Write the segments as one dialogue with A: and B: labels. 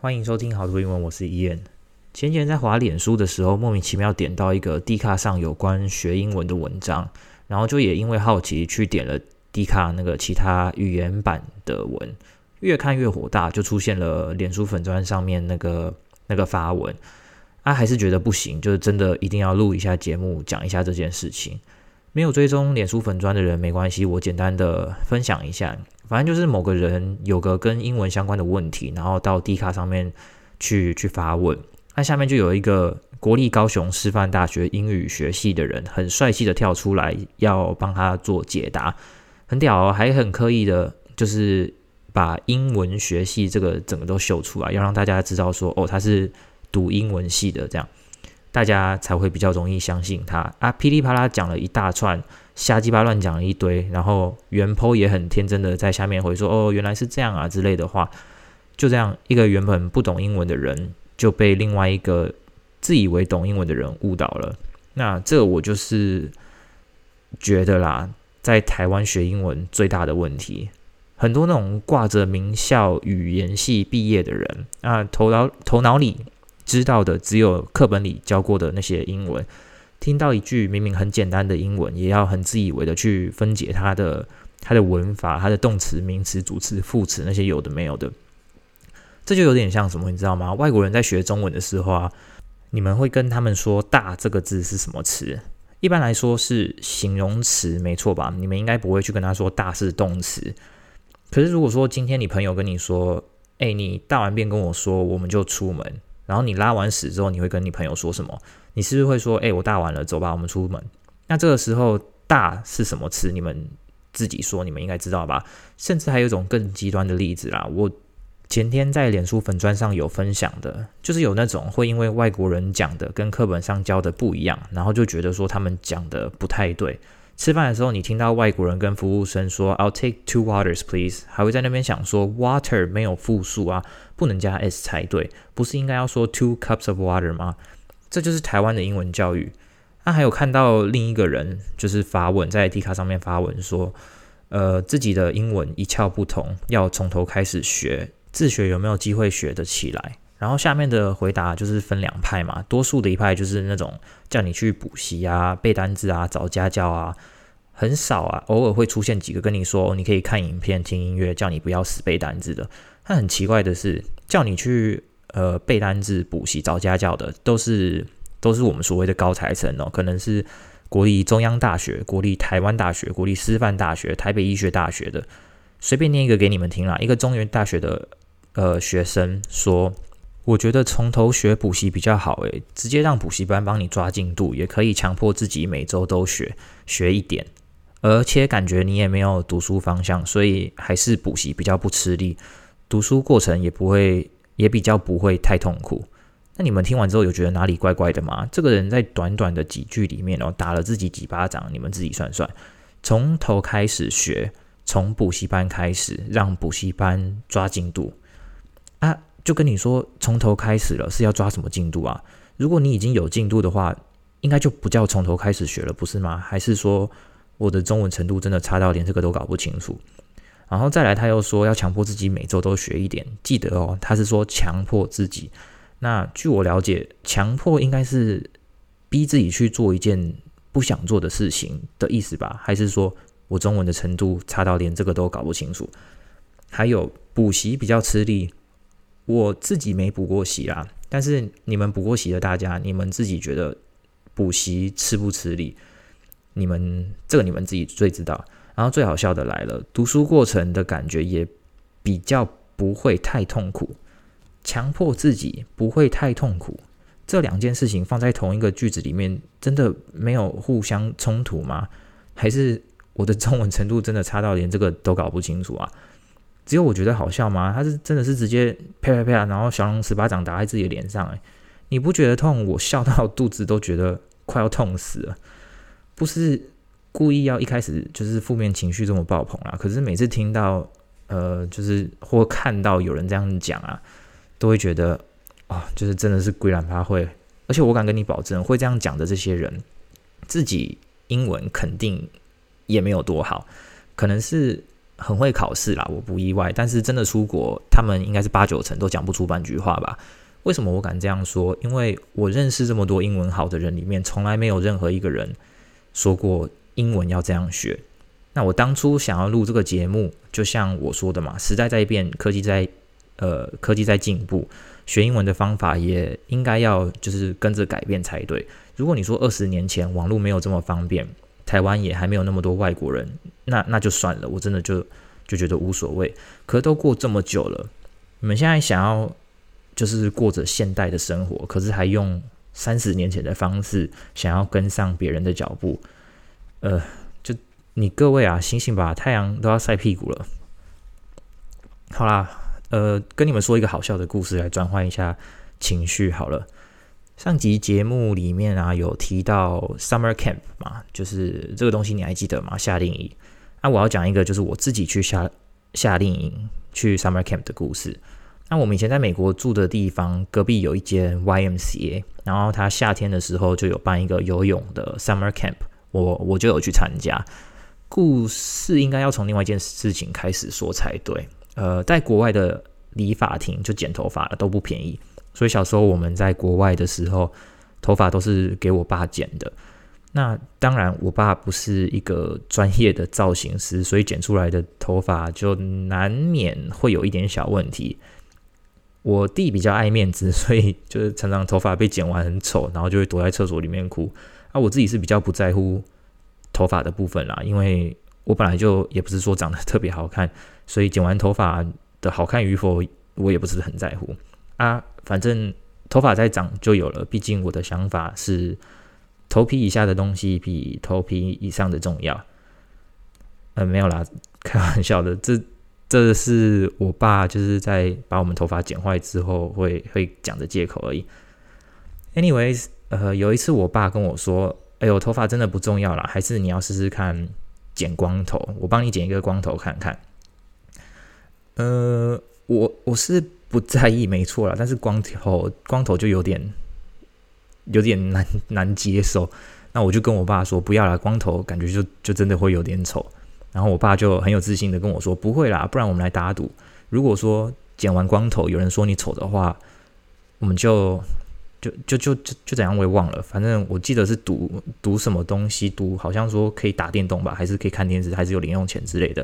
A: 欢迎收听好读英文，我是伊恩。前几天在滑脸书的时候，莫名其妙点到一个 D 卡上有关学英文的文章，然后就也因为好奇去点了 D 卡那个其他语言版的文，越看越火大，就出现了脸书粉砖上面那个那个发文，啊，还是觉得不行，就是真的一定要录一下节目，讲一下这件事情。没有追踪脸书粉砖的人没关系，我简单的分享一下。反正就是某个人有个跟英文相关的问题，然后到 D 卡上面去去发问，那下面就有一个国立高雄师范大学英语学系的人，很帅气的跳出来要帮他做解答，很屌哦，还很刻意的，就是把英文学系这个整个都秀出来，要让大家知道说，哦，他是读英文系的，这样。大家才会比较容易相信他。啊，噼里啪啦讲了一大串。瞎鸡巴乱讲一堆，然后原 po 也很天真的在下面回说：“哦，原来是这样啊”之类的话，就这样一个原本不懂英文的人就被另外一个自以为懂英文的人误导了。那这我就是觉得啦，在台湾学英文最大的问题，很多那种挂着名校语言系毕业的人啊，头脑头脑里知道的只有课本里教过的那些英文。听到一句明明很简单的英文，也要很自以为的去分解它的它的文法、它的动词、名词、主词、副词那些有的没有的，这就有点像什么，你知道吗？外国人在学中文的时候啊，你们会跟他们说“大”这个字是什么词？一般来说是形容词，没错吧？你们应该不会去跟他说“大”是动词。可是如果说今天你朋友跟你说：“哎，你大完便跟我说，我们就出门。”然后你拉完屎之后，你会跟你朋友说什么？你是不是会说：“哎，我大完了，走吧，我们出门。”那这个时候“大”是什么词？你们自己说，你们应该知道吧？甚至还有一种更极端的例子啦。我前天在脸书粉砖上有分享的，就是有那种会因为外国人讲的跟课本上教的不一样，然后就觉得说他们讲的不太对。吃饭的时候，你听到外国人跟服务生说 “I'll take two waters, please”，还会在那边想说 “water” 没有复数啊，不能加 s 才对，不是应该要说 “two cups of water” 吗？这就是台湾的英文教育。那、还有看到另一个人就是发文，在 D 卡上面发文说，呃，自己的英文一窍不通，要从头开始学，自学有没有机会学得起来？然后下面的回答就是分两派嘛，多数的一派就是那种叫你去补习啊、背单字啊、找家教啊，很少啊，偶尔会出现几个跟你说你可以看影片、听音乐，叫你不要死背单字的。但很奇怪的是，叫你去呃背单字、补习、找家教的，都是都是我们所谓的高材生哦，可能是国立中央大学、国立台湾大学、国立师范大学、台北医学大学的，随便念一个给你们听啦。一个中原大学的呃学生说。我觉得从头学补习比较好，诶，直接让补习班帮你抓进度，也可以强迫自己每周都学学一点，而且感觉你也没有读书方向，所以还是补习比较不吃力，读书过程也不会，也比较不会太痛苦。那你们听完之后有觉得哪里怪怪的吗？这个人在短短的几句里面哦，打了自己几巴掌，你们自己算算，从头开始学，从补习班开始，让补习班抓进度啊。就跟你说，从头开始了，是要抓什么进度啊？如果你已经有进度的话，应该就不叫从头开始学了，不是吗？还是说我的中文程度真的差到连这个都搞不清楚？然后再来，他又说要强迫自己每周都学一点，记得哦，他是说强迫自己。那据我了解，强迫应该是逼自己去做一件不想做的事情的意思吧？还是说我中文的程度差到连这个都搞不清楚？还有补习比较吃力。我自己没补过习啦，但是你们补过习的大家，你们自己觉得补习吃不吃力？你们这个你们自己最知道。然后最好笑的来了，读书过程的感觉也比较不会太痛苦，强迫自己不会太痛苦，这两件事情放在同一个句子里面，真的没有互相冲突吗？还是我的中文程度真的差到连这个都搞不清楚啊？只有我觉得好笑吗？他是真的是直接啪啪啪，然后降龙十八掌打在自己的脸上，诶，你不觉得痛？我笑到肚子都觉得快要痛死了。不是故意要一开始就是负面情绪这么爆棚啊，可是每次听到呃，就是或看到有人这样讲啊，都会觉得啊、哦，就是真的是归懒趴会。而且我敢跟你保证，会这样讲的这些人，自己英文肯定也没有多好，可能是。很会考试啦，我不意外。但是真的出国，他们应该是八九成都讲不出半句话吧？为什么我敢这样说？因为我认识这么多英文好的人里面，从来没有任何一个人说过英文要这样学。那我当初想要录这个节目，就像我说的嘛，时代在变，科技在呃，科技在进步，学英文的方法也应该要就是跟着改变才对。如果你说二十年前网络没有这么方便，台湾也还没有那么多外国人，那那就算了，我真的就就觉得无所谓。可都过这么久了，你们现在想要就是过着现代的生活，可是还用三十年前的方式想要跟上别人的脚步，呃。就你各位啊，醒醒吧！太阳都要晒屁股了。好啦，呃，跟你们说一个好笑的故事来转换一下情绪。好了，上集节目里面啊有提到 summer camp 嘛，就是这个东西你还记得吗？夏令营。那、我要讲一个就是我自己去夏夏令营去 summer camp 的故事。那我们以前在美国住的地方隔壁有一间 YMCA，然后他夏天的时候就有办一个游泳的 summer camp，我我就有去参加。故事应该要从另外一件事情开始说才对。呃，在国外的理发厅就剪头发了都不便宜，所以小时候我们在国外的时候，头发都是给我爸剪的。那当然，我爸不是一个专业的造型师，所以剪出来的头发就难免会有一点小问题。我弟比较爱面子，所以就是常常头发被剪完很丑，然后就会躲在厕所里面哭。啊，我自己是比较不在乎。头发的部分啦，因为我本来就也不是说长得特别好看，所以剪完头发的好看与否，我也不是很在乎啊。反正头发再长就有了，毕竟我的想法是头皮以下的东西比头皮以上的重要。嗯、没有啦，开玩笑的，这这是我爸就是在把我们头发剪坏之后会会讲的借口而已。Anyways，呃，有一次我爸跟我说。哎呦，头发真的不重要啦，还是你要试试看剪光头？我帮你剪一个光头看看。呃，我我是不在意，没错啦，但是光头光头就有点有点难难接受。那我就跟我爸说，不要啦，光头感觉就就真的会有点丑。然后我爸就很有自信的跟我说，不会啦，不然我们来打赌，如果说剪完光头有人说你丑的话，我们就。就就就就就怎样我也忘了，反正我记得是赌赌什么东西，赌好像说可以打电动吧，还是可以看电视，还是有零用钱之类的。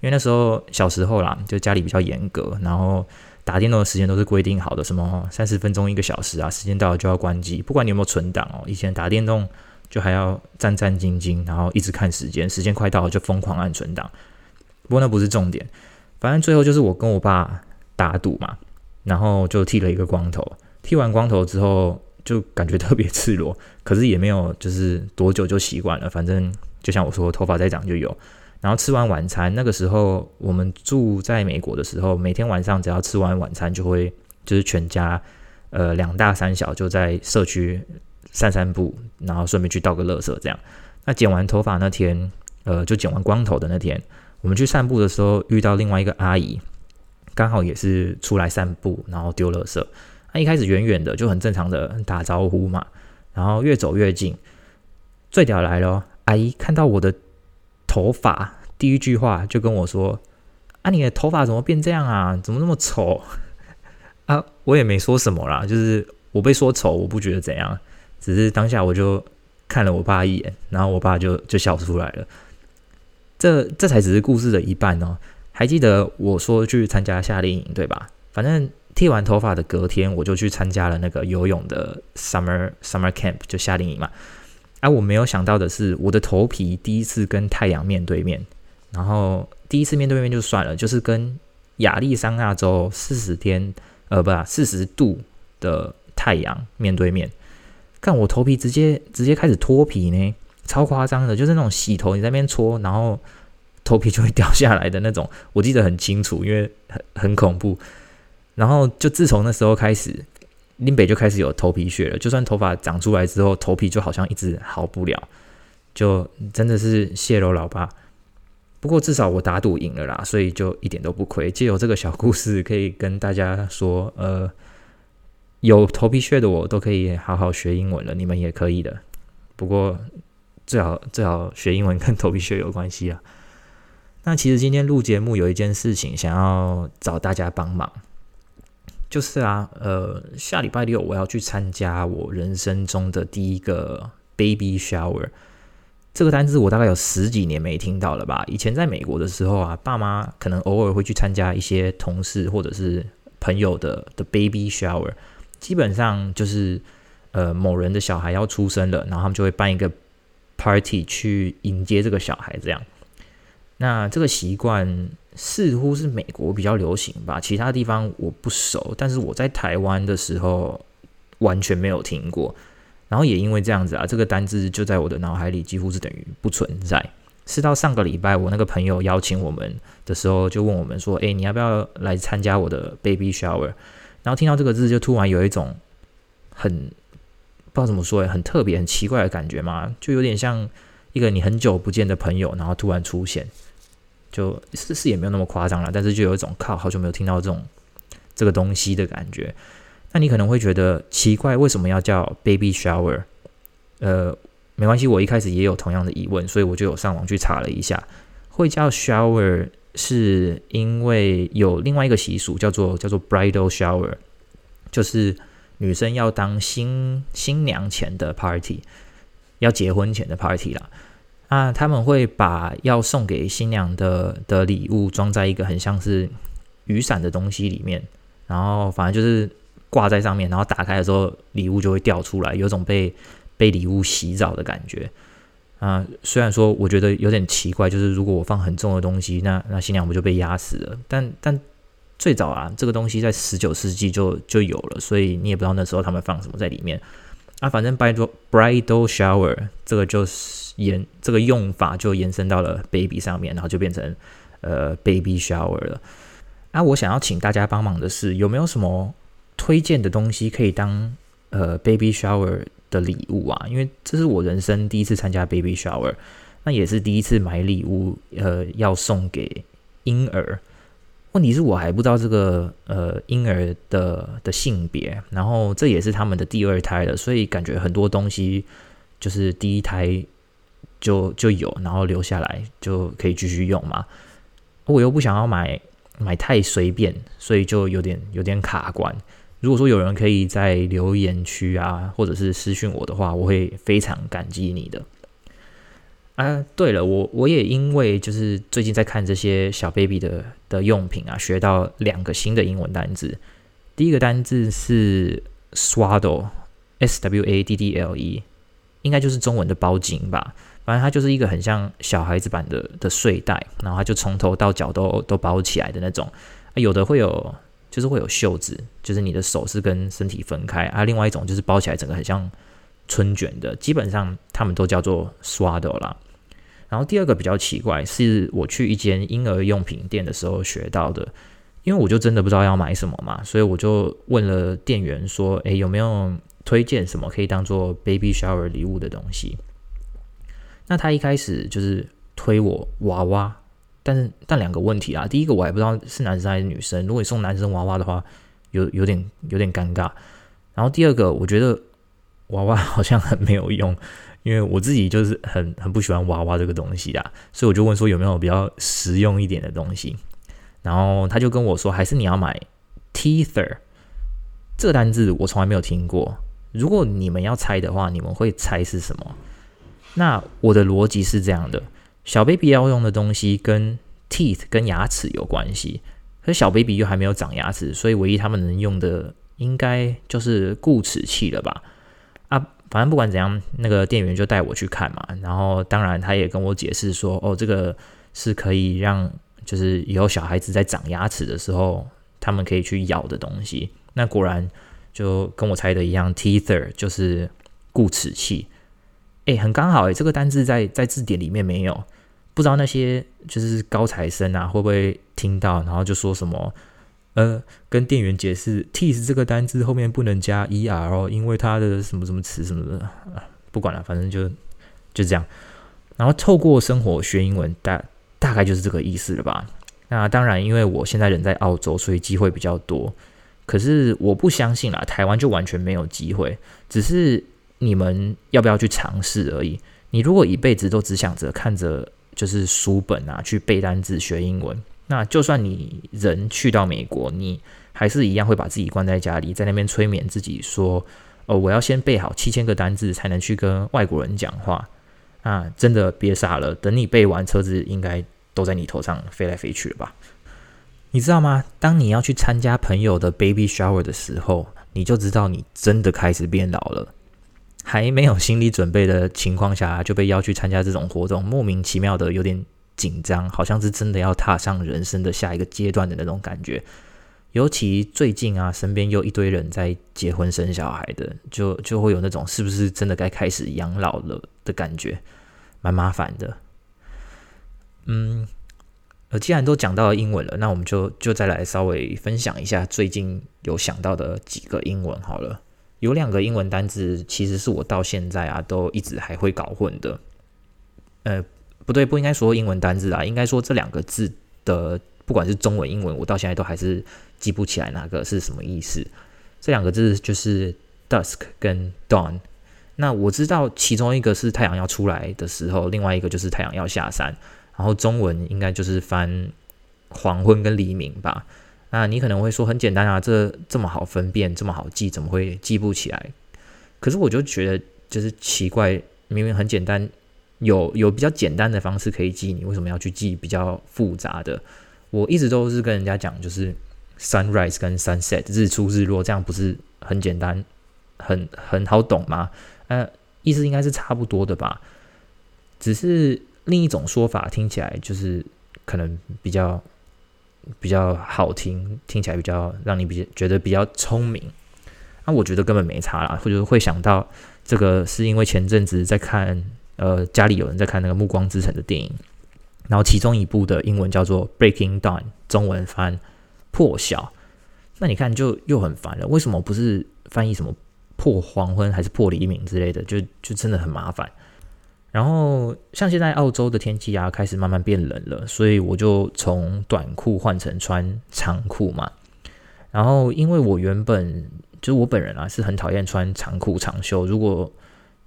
A: 因为那时候小时候啦，就家里比较严格，然后打电动的时间都是规定好的，什么三十分钟一个小时啊，时间到了就要关机，不管你有没有存档哦。以前打电动就还要战战兢兢，然后一直看时间，时间快到了就疯狂按存档。不过那不是重点，反正最后就是我跟我爸打赌嘛，然后就剃了一个光头。剃完光头之后，就感觉特别赤裸，可是也没有就是多久就习惯了。反正就像我说，头发再长就有。然后吃完晚餐，那个时候我们住在美国的时候，每天晚上只要吃完晚餐，就会就是全家呃两大三小就在社区散散步，然后顺便去倒个垃圾这样。那剪完头发那天，呃，就剪完光头的那天，我们去散步的时候遇到另外一个阿姨，刚好也是出来散步，然后丢垃圾。他一开始远远的就很正常的打招呼嘛，然后越走越近，最屌来了，阿姨看到我的头发，第一句话就跟我说：“啊，你的头发怎么变这样啊？怎么那么丑？”啊，我也没说什么啦，就是我被说丑，我不觉得怎样，只是当下我就看了我爸一眼，然后我爸就就笑出来了。这这才只是故事的一半哦。还记得我说去参加夏令营对吧？反正。剃完头发的隔天，我就去参加了那个游泳的 summer summer camp，就夏令营嘛。哎、啊、我没有想到的是，我的头皮第一次跟太阳面对面，然后第一次面对面就算了，就是跟亚利桑那州四十天，呃，不，四十度的太阳面对面，看我头皮直接直接开始脱皮呢，超夸张的，就是那种洗头你在那边搓，然后头皮就会掉下来的那种，我记得很清楚，因为很很恐怖。然后就自从那时候开始，林北就开始有头皮屑了。就算头发长出来之后，头皮就好像一直好不了，就真的是谢喽老爸。不过至少我打赌赢了啦，所以就一点都不亏。借由这个小故事，可以跟大家说，呃，有头皮屑的我都可以好好学英文了，你们也可以的。不过最好最好学英文跟头皮屑有关系啊。那其实今天录节目有一件事情想要找大家帮忙，就是啊，呃，下礼拜六我要去参加我人生中的第一个 baby shower。这个单字我大概有十几年没听到了吧？以前在美国的时候啊，爸妈可能偶尔会去参加一些同事或者是朋友的的 baby shower，基本上就是呃某人的小孩要出生了，然后他们就会办一个 party 去迎接这个小孩，这样。那这个习惯似乎是美国比较流行吧，其他地方我不熟。但是我在台湾的时候完全没有听过，然后也因为这样子啊，这个单字就在我的脑海里几乎是等于不存在。是到上个礼拜，我那个朋友邀请我们的时候，就问我们说：“诶，你要不要来参加我的 baby shower？” 然后听到这个字，就突然有一种很不知道怎么说诶，很特别、很奇怪的感觉嘛，就有点像一个你很久不见的朋友，然后突然出现。就是是也没有那么夸张了，但是就有一种靠好久没有听到这种这个东西的感觉。那你可能会觉得奇怪，为什么要叫 baby shower？呃，没关系，我一开始也有同样的疑问，所以我就有上网去查了一下。会叫 shower 是因为有另外一个习俗叫做叫做 bridal shower，就是女生要当新新娘前的 party，要结婚前的 party 啦。啊，他们会把要送给新娘的的礼物装在一个很像是雨伞的东西里面，然后反正就是挂在上面，然后打开的时候礼物就会掉出来，有种被被礼物洗澡的感觉。啊，虽然说我觉得有点奇怪，就是如果我放很重的东西，那那新娘不就被压死了？但但最早啊，这个东西在十九世纪就就有了，所以你也不知道那时候他们放什么在里面。啊，反正 bridal bridal shower 这个就是延这个用法就延伸到了 baby 上面，然后就变成呃 baby shower 了。啊，我想要请大家帮忙的是，有没有什么推荐的东西可以当呃 baby shower 的礼物啊？因为这是我人生第一次参加 baby shower，那也是第一次买礼物，呃，要送给婴儿。问题是我还不知道这个呃婴儿的的性别，然后这也是他们的第二胎了，所以感觉很多东西就是第一胎就就有，然后留下来就可以继续用嘛。我又不想要买买太随便，所以就有点有点卡关。如果说有人可以在留言区啊，或者是私讯我的话，我会非常感激你的。啊，对了，我我也因为就是最近在看这些小 baby 的的用品啊，学到两个新的英文单字。第一个单字是 swaddle，s w a d d l e，应该就是中文的包巾吧。反正它就是一个很像小孩子版的的睡袋，然后它就从头到脚都都包起来的那种。有的会有就是会有袖子，就是你的手是跟身体分开啊。另外一种就是包起来整个很像春卷的，基本上他们都叫做 swaddle 啦。然后第二个比较奇怪，是我去一间婴儿用品店的时候学到的，因为我就真的不知道要买什么嘛，所以我就问了店员说：“诶，有没有推荐什么可以当做 baby shower 礼物的东西？”那他一开始就是推我娃娃，但是但两个问题啊，第一个我还不知道是男生还是女生，如果你送男生娃娃的话，有有点有点尴尬。然后第二个，我觉得娃娃好像很没有用。因为我自己就是很很不喜欢娃娃这个东西啊，所以我就问说有没有比较实用一点的东西，然后他就跟我说，还是你要买 teether 这个单字，我从来没有听过。如果你们要猜的话，你们会猜是什么？那我的逻辑是这样的：小 baby 要用的东西跟 teeth 跟牙齿有关系，可是小 baby 又还没有长牙齿，所以唯一他们能用的应该就是固齿器了吧？啊。反正不管怎样，那个店员就带我去看嘛，然后当然他也跟我解释说，哦，这个是可以让就是以后小孩子在长牙齿的时候，他们可以去咬的东西。那果然就跟我猜的一样，teether 就是固齿器。诶，很刚好诶，这个单字在在字典里面没有，不知道那些就是高材生啊会不会听到，然后就说什么。呃，跟店员解释 tease 这个单字后面不能加 er 哦，因为它的什么什么词什么的，啊，不管了，反正就就这样。然后透过生活学英文，大大概就是这个意思了吧？那当然，因为我现在人在澳洲，所以机会比较多。可是我不相信啦，台湾就完全没有机会，只是你们要不要去尝试而已。你如果一辈子都只想着看着就是书本啊去背单字学英文。那就算你人去到美国，你还是一样会把自己关在家里，在那边催眠自己说：“哦，我要先背好七千个单字，才能去跟外国人讲话。”啊，真的别傻了，等你背完，车子应该都在你头上飞来飞去了吧？你知道吗？当你要去参加朋友的 baby shower 的时候，你就知道你真的开始变老了。还没有心理准备的情况下，就被邀去参加这种活动，莫名其妙的有点紧张，好像是真的要踏上人生的下一个阶段的那种感觉。尤其最近啊，身边又一堆人在结婚生小孩的，就就会有那种是不是真的该开始养老了的感觉，蛮麻烦的。嗯，呃，既然都讲到英文了，那我们就就再来稍微分享一下最近有想到的几个英文好了。有两个英文单字，其实是我到现在啊都一直还会搞混的。呃，不对，不应该说英文单字啊，应该说这两个字的，不管是中文、英文，我到现在都还是记不起来哪个是什么意思。这两个字就是 dusk 跟 dawn。那我知道其中一个是太阳要出来的时候，另外一个就是太阳要下山。然后中文应该就是翻黄昏跟黎明吧。那你可能会说很简单啊，这这么好分辨，这么好记，怎么会记不起来？可是我就觉得就是奇怪，明明很简单，有有比较简单的方式可以记，你为什么要去记比较复杂的？我一直都是跟人家讲，就是 sunrise 跟 sunset 日出日落，这样不是很简单，很很好懂吗？呃，意思应该是差不多的吧，只是另一种说法听起来就是可能比较。比较好听，听起来比较让你比觉得比较聪明。那、啊、我觉得根本没差啦，或者会想到这个是因为前阵子在看，呃，家里有人在看那个《暮光之城》的电影，然后其中一部的英文叫做《Breaking Dawn》，中文翻“破晓”。那你看就又很烦了，为什么不是翻译什么“破黄昏”还是“破黎明”之类的？就就真的很麻烦。然后像现在澳洲的天气啊，开始慢慢变冷了，所以我就从短裤换成穿长裤嘛。然后因为我原本就是我本人啊，是很讨厌穿长裤长袖，如果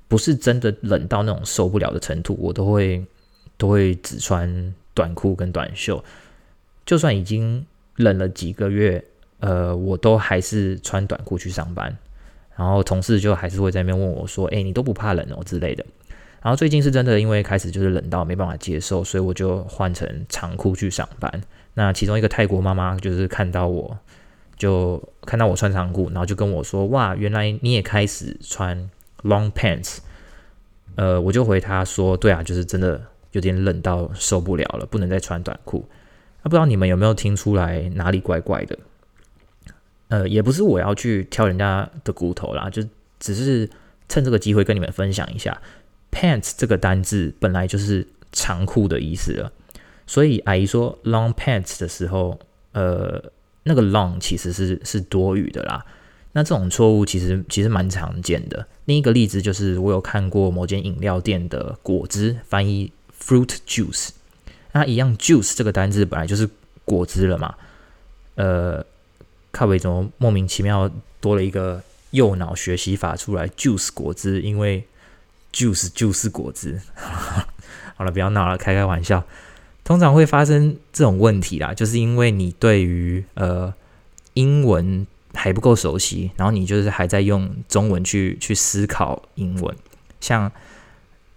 A: 不是真的冷到那种受不了的程度，我都会都会只穿短裤跟短袖。就算已经冷了几个月，呃，我都还是穿短裤去上班。然后同事就还是会在那边问我说：“哎，你都不怕冷哦？”之类的。然后最近是真的，因为开始就是冷到没办法接受，所以我就换成长裤去上班。那其中一个泰国妈妈就是看到我，就看到我穿长裤，然后就跟我说：“哇，原来你也开始穿 long pants。”呃，我就回她说：“对啊，就是真的有点冷到受不了了，不能再穿短裤。”那不知道你们有没有听出来哪里怪怪的？呃，也不是我要去挑人家的骨头啦，就只是趁这个机会跟你们分享一下。Pants 这个单字本来就是长裤的意思了，所以阿姨说 long pants 的时候，呃，那个 long 其实是是多余的啦。那这种错误其实其实蛮常见的。另一个例子就是我有看过某间饮料店的果汁翻译 fruit juice，那一样 juice 这个单字本来就是果汁了嘛，呃，靠北怎么莫名其妙多了一个右脑学习法出来 juice 果汁，因为 juice 就是果汁，好了，不要闹了，开开玩笑。通常会发生这种问题啦，就是因为你对于呃英文还不够熟悉，然后你就是还在用中文去去思考英文。像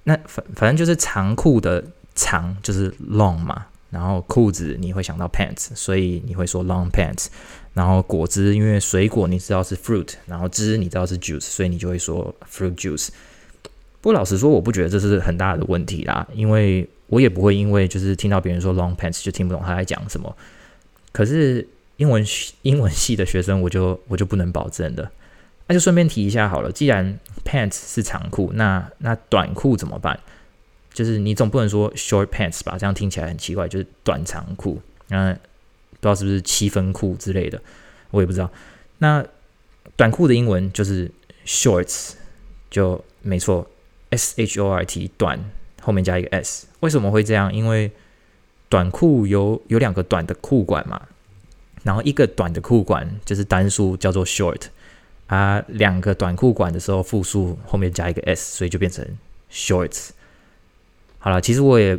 A: 那反反正就是长裤的长就是 long 嘛，然后裤子你会想到 pants，所以你会说 long pants。然后果汁因为水果你知道是 fruit，然后汁你知道是 juice，所以你就会说 fruit juice。不过老实说，我不觉得这是很大的问题啦，因为我也不会因为就是听到别人说 long pants 就听不懂他在讲什么。可是英文英文系的学生，我就我就不能保证的。那就顺便提一下好了，既然 pants 是长裤，那那短裤怎么办？就是你总不能说 short pants 吧？这样听起来很奇怪，就是短长裤。那不知道是不是七分裤之类的，我也不知道。那短裤的英文就是 shorts，就没错。S H O R T 短后面加一个 S，为什么会这样？因为短裤有有两个短的裤管嘛，然后一个短的裤管就是单数叫做 short 啊，两个短裤管的时候复数后面加一个 S，所以就变成 shorts。好了，其实我也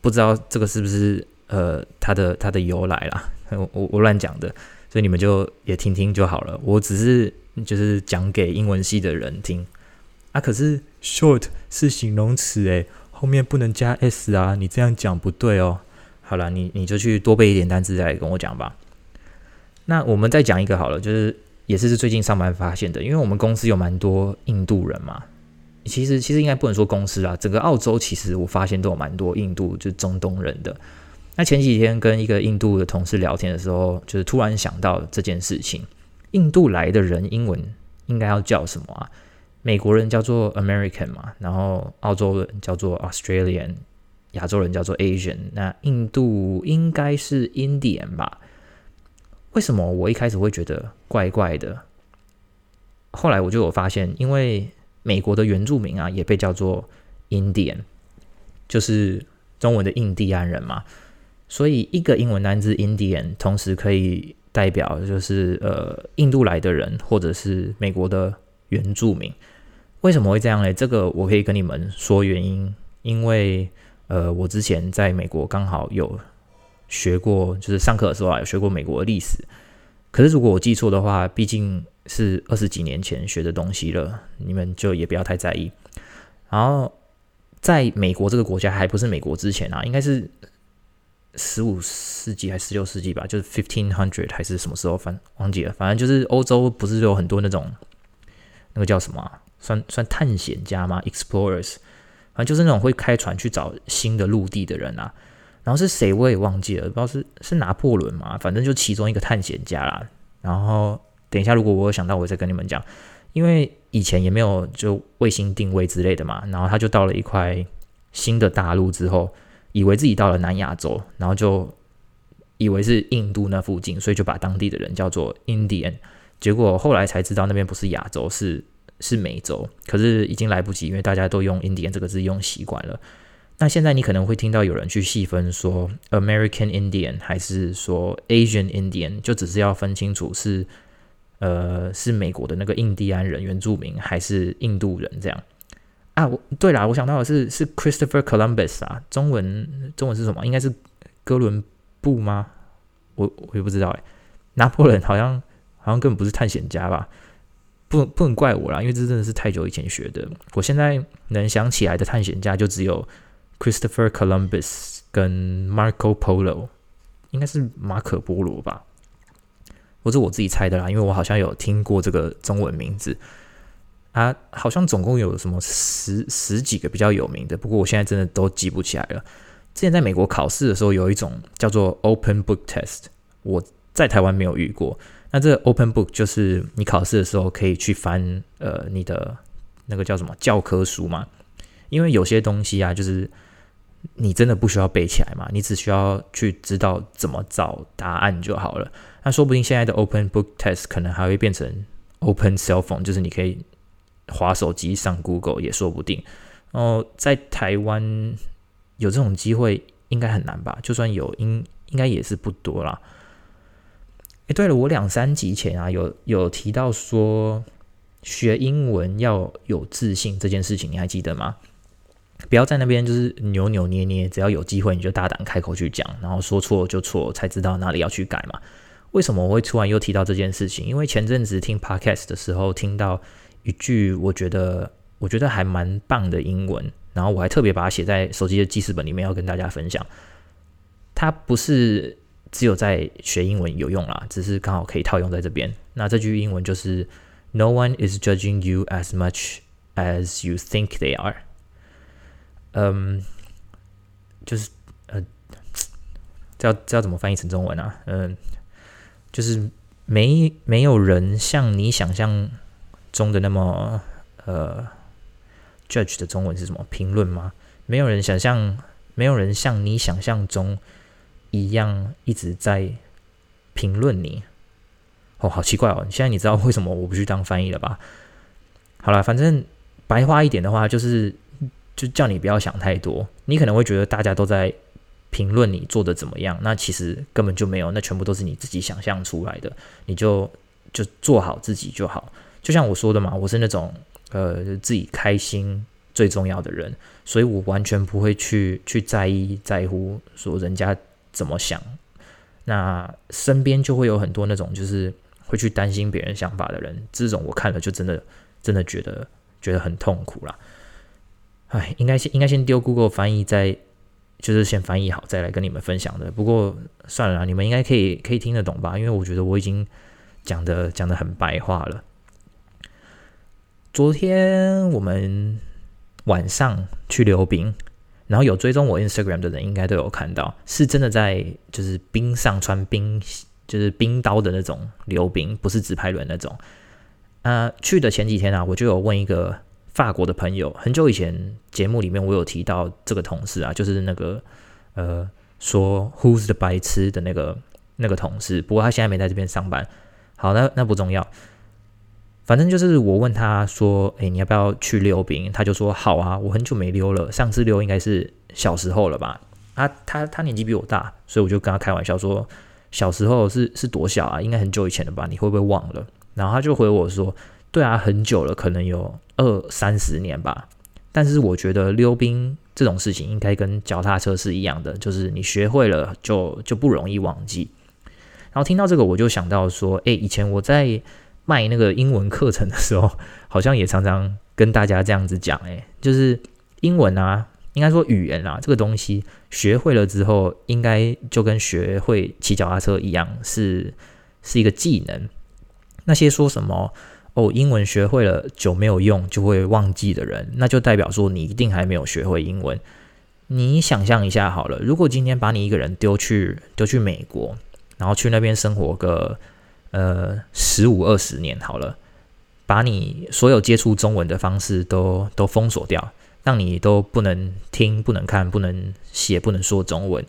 A: 不知道这个是不是呃它的它的由来啦，我我乱讲的，所以你们就也听听就好了。我只是就是讲给英文系的人听啊。可是 short 是形容词诶，后面不能加 s 啊，你这样讲不对哦。好了，你你就去多背一点单词再来跟我讲吧。那我们再讲一个好了，就是也是最近上班发现的，因为我们公司有蛮多印度人嘛。其实其实应该不能说公司啊，整个澳洲其实我发现都有蛮多印度就是中东人的。那前几天跟一个印度的同事聊天的时候，就是突然想到这件事情：印度来的人英文应该要叫什么啊？美国人叫做 American 嘛，然后澳洲人叫做 Australian，亚洲人叫做 Asian，那印度应该是 Indian 吧？为什么我一开始会觉得怪怪的？后来我就有发现，因为美国的原住民啊，也被叫做 Indian，就是中文的印第安人嘛。所以一个英文单字 Indian，同时可以代表就是呃印度来的人，或者是美国的原住民。为什么会这样呢？这个我可以跟你们说原因，因为呃我之前在美国刚好有。学过就是上课的时候啊，有学过美国的历史。可是如果我记错的话，毕竟是二十几年前学的东西了，你们就也不要太在意。然后在美国这个国家还不是美国之前啊，应该是十五世纪还是十六世纪吧，就是 fifteen hundred 还是什么时候？反忘记了。反正就是欧洲不是有很多那种那个叫什么，算算探险家吗？Explorers，反正就是那种会开船去找新的陆地的人啊。然后是谁我也忘记了，不知道是是拿破仑嘛，反正就其中一个探险家啦。然后等一下，如果我有想到，我再跟你们讲。因为以前也没有就卫星定位之类的嘛，然后他就到了一块新的大陆之后，以为自己到了南亚洲，然后就以为是印度那附近，所以就把当地的人叫做 Indian。结果后来才知道那边不是亚洲，是是美洲。可是已经来不及，因为大家都用 Indian 这个字用习惯了。那现在你可能会听到有人去细分说 American Indian 还是说 Asian Indian，就只是要分清楚是呃是美国的那个印第安人原住民还是印度人这样啊。我对啦，我想到的是是 Christopher Columbus 啊，中文中文是什么？应该是哥伦布吗？我我也不知道哎。拿破仑好像好像根本不是探险家吧？不不能怪我啦，因为这真的是太久以前学的。我现在能想起来的探险家就只有。Christopher Columbus 跟 Marco Polo 应该是马可波罗吧，或者我自己猜的啦，因为我好像有听过这个中文名字啊，好像总共有什么十十几个比较有名的，不过我现在真的都记不起来了。之前在美国考试的时候，有一种叫做 Open Book Test，我在台湾没有遇过。那这个 Open Book 就是你考试的时候可以去翻呃你的那个叫什么教科书嘛，因为有些东西啊，就是。你真的不需要背起来嘛？你只需要去知道怎么找答案就好了。那说不定现在的 Open Book Test 可能还会变成 Open Cell Phone，就是你可以滑手机上 Google 也说不定。然后在台湾有这种机会应该很难吧？就算有，应应该也是不多啦。诶，对了，我两三集前啊有有提到说学英文要有自信这件事情，你还记得吗？不要在那边就是扭扭捏捏，只要有机会你就大胆开口去讲，然后说错就错，才知道哪里要去改嘛。为什么我会突然又提到这件事情？因为前阵子听 podcast 的时候听到一句我觉得我觉得还蛮棒的英文，然后我还特别把它写在手机的记事本里面要跟大家分享。它不是只有在学英文有用啦，只是刚好可以套用在这边。那这句英文就是 “No one is judging you as much as you think they are”。嗯，就是呃，这要这要怎么翻译成中文啊？嗯，就是没没有人像你想象中的那么呃，judge 的中文是什么？评论吗？没有人想象，没有人像你想象中一样一直在评论你。哦，好奇怪哦！现在你知道为什么我不去当翻译了吧？好了，反正白话一点的话就是。就叫你不要想太多，你可能会觉得大家都在评论你做的怎么样，那其实根本就没有，那全部都是你自己想象出来的。你就就做好自己就好。就像我说的嘛，我是那种呃自己开心最重要的人，所以我完全不会去去在意在乎说人家怎么想。那身边就会有很多那种就是会去担心别人想法的人，这种我看了就真的真的觉得觉得很痛苦啦。哎，应该先应该先丢 Google 翻译，再就是先翻译好再来跟你们分享的。不过算了啦，你们应该可以可以听得懂吧？因为我觉得我已经讲的讲的很白话了。昨天我们晚上去溜冰，然后有追踪我 Instagram 的人应该都有看到，是真的在就是冰上穿冰，就是冰刀的那种溜冰，不是直排轮那种。呃，去的前几天啊，我就有问一个法国的朋友，很久以前节目里面我有提到这个同事啊，就是那个呃说 Who's the 白痴的那个那个同事，不过他现在没在这边上班。好，那那不重要。反正就是我问他说：“诶，你要不要去溜冰？”他就说：“好啊，我很久没溜了，上次溜应该是小时候了吧？”啊，他他年纪比我大，所以我就跟他开玩笑说：“小时候是是多小啊？应该很久以前了吧？你会不会忘了？”然后他就回我说：“对啊，很久了，可能有二三十年吧。但是我觉得溜冰这种事情应该跟脚踏车是一样的，就是你学会了就就不容易忘记。”然后听到这个，我就想到说：“诶，以前我在。”卖那个英文课程的时候，好像也常常跟大家这样子讲，诶，就是英文啊，应该说语言啊，这个东西学会了之后，应该就跟学会骑脚踏车一样，是是一个技能。那些说什么哦，英文学会了久没有用就会忘记的人，那就代表说你一定还没有学会英文。你想象一下好了，如果今天把你一个人丢去丢去美国，然后去那边生活个。呃，十五二十年好了，把你所有接触中文的方式都都封锁掉，让你都不能听、不能看、不能写、不能说中文。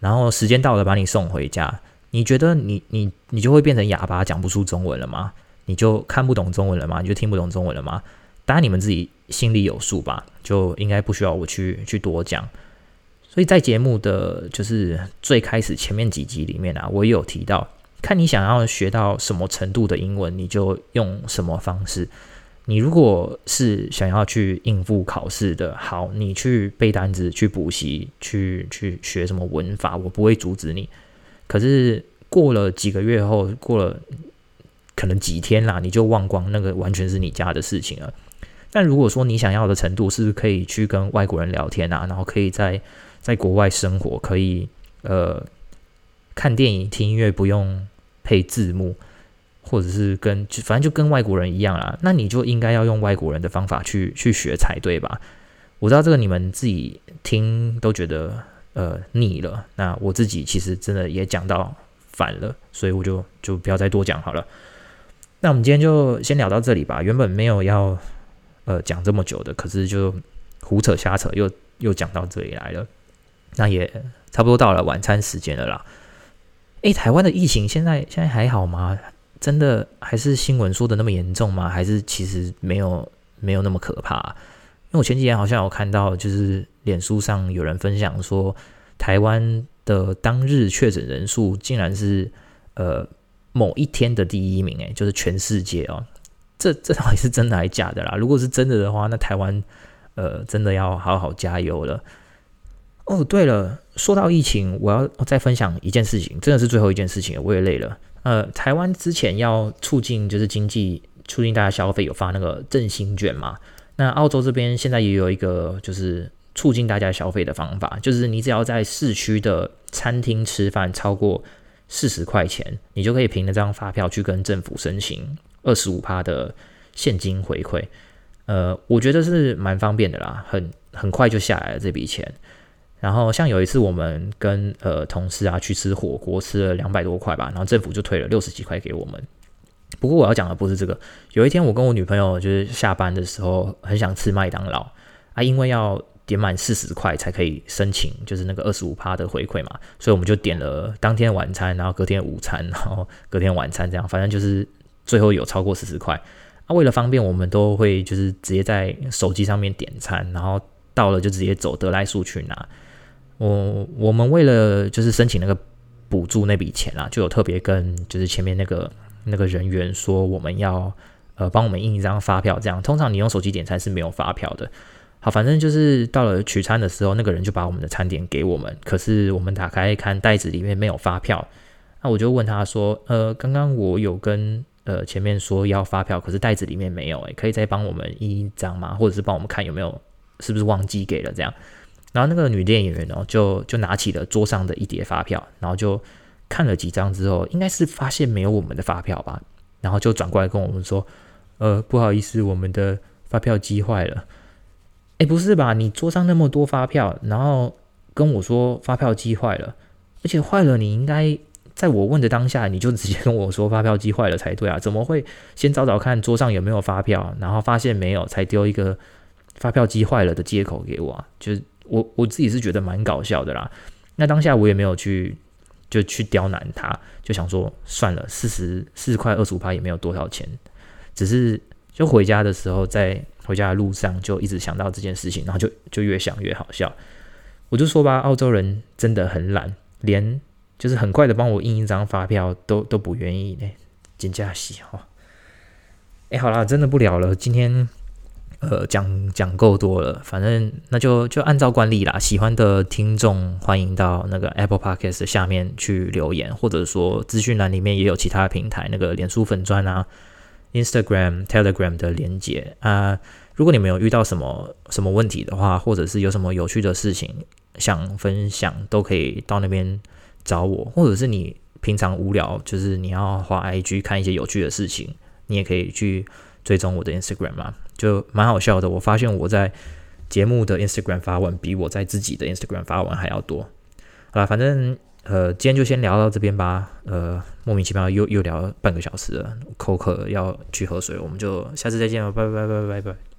A: 然后时间到了，把你送回家，你觉得你你你就会变成哑巴，讲不出中文了吗？你就看不懂中文了吗？你就听不懂中文了吗？当然你们自己心里有数吧，就应该不需要我去去多讲。所以在节目的就是最开始前面几集里面啊，我也有提到。看你想要学到什么程度的英文，你就用什么方式。你如果是想要去应付考试的，好，你去背单词、去补习、去去学什么文法，我不会阻止你。可是过了几个月后，过了可能几天啦，你就忘光，那个完全是你家的事情了。但如果说你想要的程度是可以去跟外国人聊天啊，然后可以在在国外生活，可以呃看电影、听音乐，不用。配字幕，或者是跟反正就跟外国人一样啦，那你就应该要用外国人的方法去去学才对吧？我知道这个你们自己听都觉得呃腻了，那我自己其实真的也讲到烦了，所以我就就不要再多讲好了。那我们今天就先聊到这里吧。原本没有要呃讲这么久的，可是就胡扯瞎扯，又又讲到这里来了。那也差不多到了晚餐时间了啦。诶，台湾的疫情现在现在还好吗？真的还是新闻说的那么严重吗？还是其实没有没有那么可怕？因为我前几天好像有看到，就是脸书上有人分享说，台湾的当日确诊人数竟然是呃某一天的第一名，诶，就是全世界哦，这这到底是真的还是假的啦？如果是真的的话，那台湾呃真的要好好加油了。哦，对了，说到疫情，我要再分享一件事情，真的是最后一件事情，我也累了。呃，台湾之前要促进就是经济，促进大家消费，有发那个振兴券嘛？那澳洲这边现在也有一个就是促进大家消费的方法，就是你只要在市区的餐厅吃饭超过四十块钱，你就可以凭那张发票去跟政府申请二十五趴的现金回馈。呃，我觉得是蛮方便的啦，很很快就下来了这笔钱。然后像有一次我们跟呃同事啊去吃火锅，吃了两百多块吧，然后政府就退了六十几块给我们。不过我要讲的不是这个。有一天我跟我女朋友就是下班的时候很想吃麦当劳啊，因为要点满四十块才可以申请，就是那个二十五趴的回馈嘛，所以我们就点了当天晚餐，然后隔天午餐，然后隔天晚餐这样，反正就是最后有超过四十块。啊，为了方便，我们都会就是直接在手机上面点餐，然后到了就直接走得来速去拿。我我们为了就是申请那个补助那笔钱啊，就有特别跟就是前面那个那个人员说，我们要呃帮我们印一张发票，这样通常你用手机点餐是没有发票的。好，反正就是到了取餐的时候，那个人就把我们的餐点给我们，可是我们打开看袋子里面没有发票。那我就问他说：“呃，刚刚我有跟呃前面说要发票，可是袋子里面没有，诶，可以再帮我们印一张吗？或者是帮我们看有没有是不是忘记给了这样？”然后那个女店员哦，就就拿起了桌上的一叠发票，然后就看了几张之后，应该是发现没有我们的发票吧，然后就转过来跟我们说：“呃，不好意思，我们的发票机坏了。”哎，不是吧？你桌上那么多发票，然后跟我说发票机坏了，而且坏了，你应该在我问的当下，你就直接跟我说发票机坏了才对啊？怎么会先找找看桌上有没有发票，然后发现没有，才丢一个发票机坏了的借口给我啊？就我我自己是觉得蛮搞笑的啦。那当下我也没有去就去刁难他，就想说算了，四十四块二十五趴也没有多少钱，只是就回家的时候在。回家的路上就一直想到这件事情，然后就就越想越好笑。我就说吧，澳洲人真的很懒，连就是很快的帮我印一张发票都都不愿意呢。真假是哈。哎，好啦，真的不聊了。今天呃讲讲够多了，反正那就就按照惯例啦。喜欢的听众欢迎到那个 Apple Podcast 下面去留言，或者说资讯栏里面也有其他平台那个脸书粉专啊。Instagram、Telegram 的连接啊，如果你们有遇到什么什么问题的话，或者是有什么有趣的事情想分享，都可以到那边找我。或者是你平常无聊，就是你要花 IG 看一些有趣的事情，你也可以去追踪我的 Instagram 嘛，就蛮好笑的。我发现我在节目的 Instagram 发文，比我在自己的 Instagram 发文还要多。好了，反正。呃，今天就先聊到这边吧。呃，莫名其妙又又聊半个小时了，口渴要去喝水，我们就下次再见了，拜拜拜拜拜拜。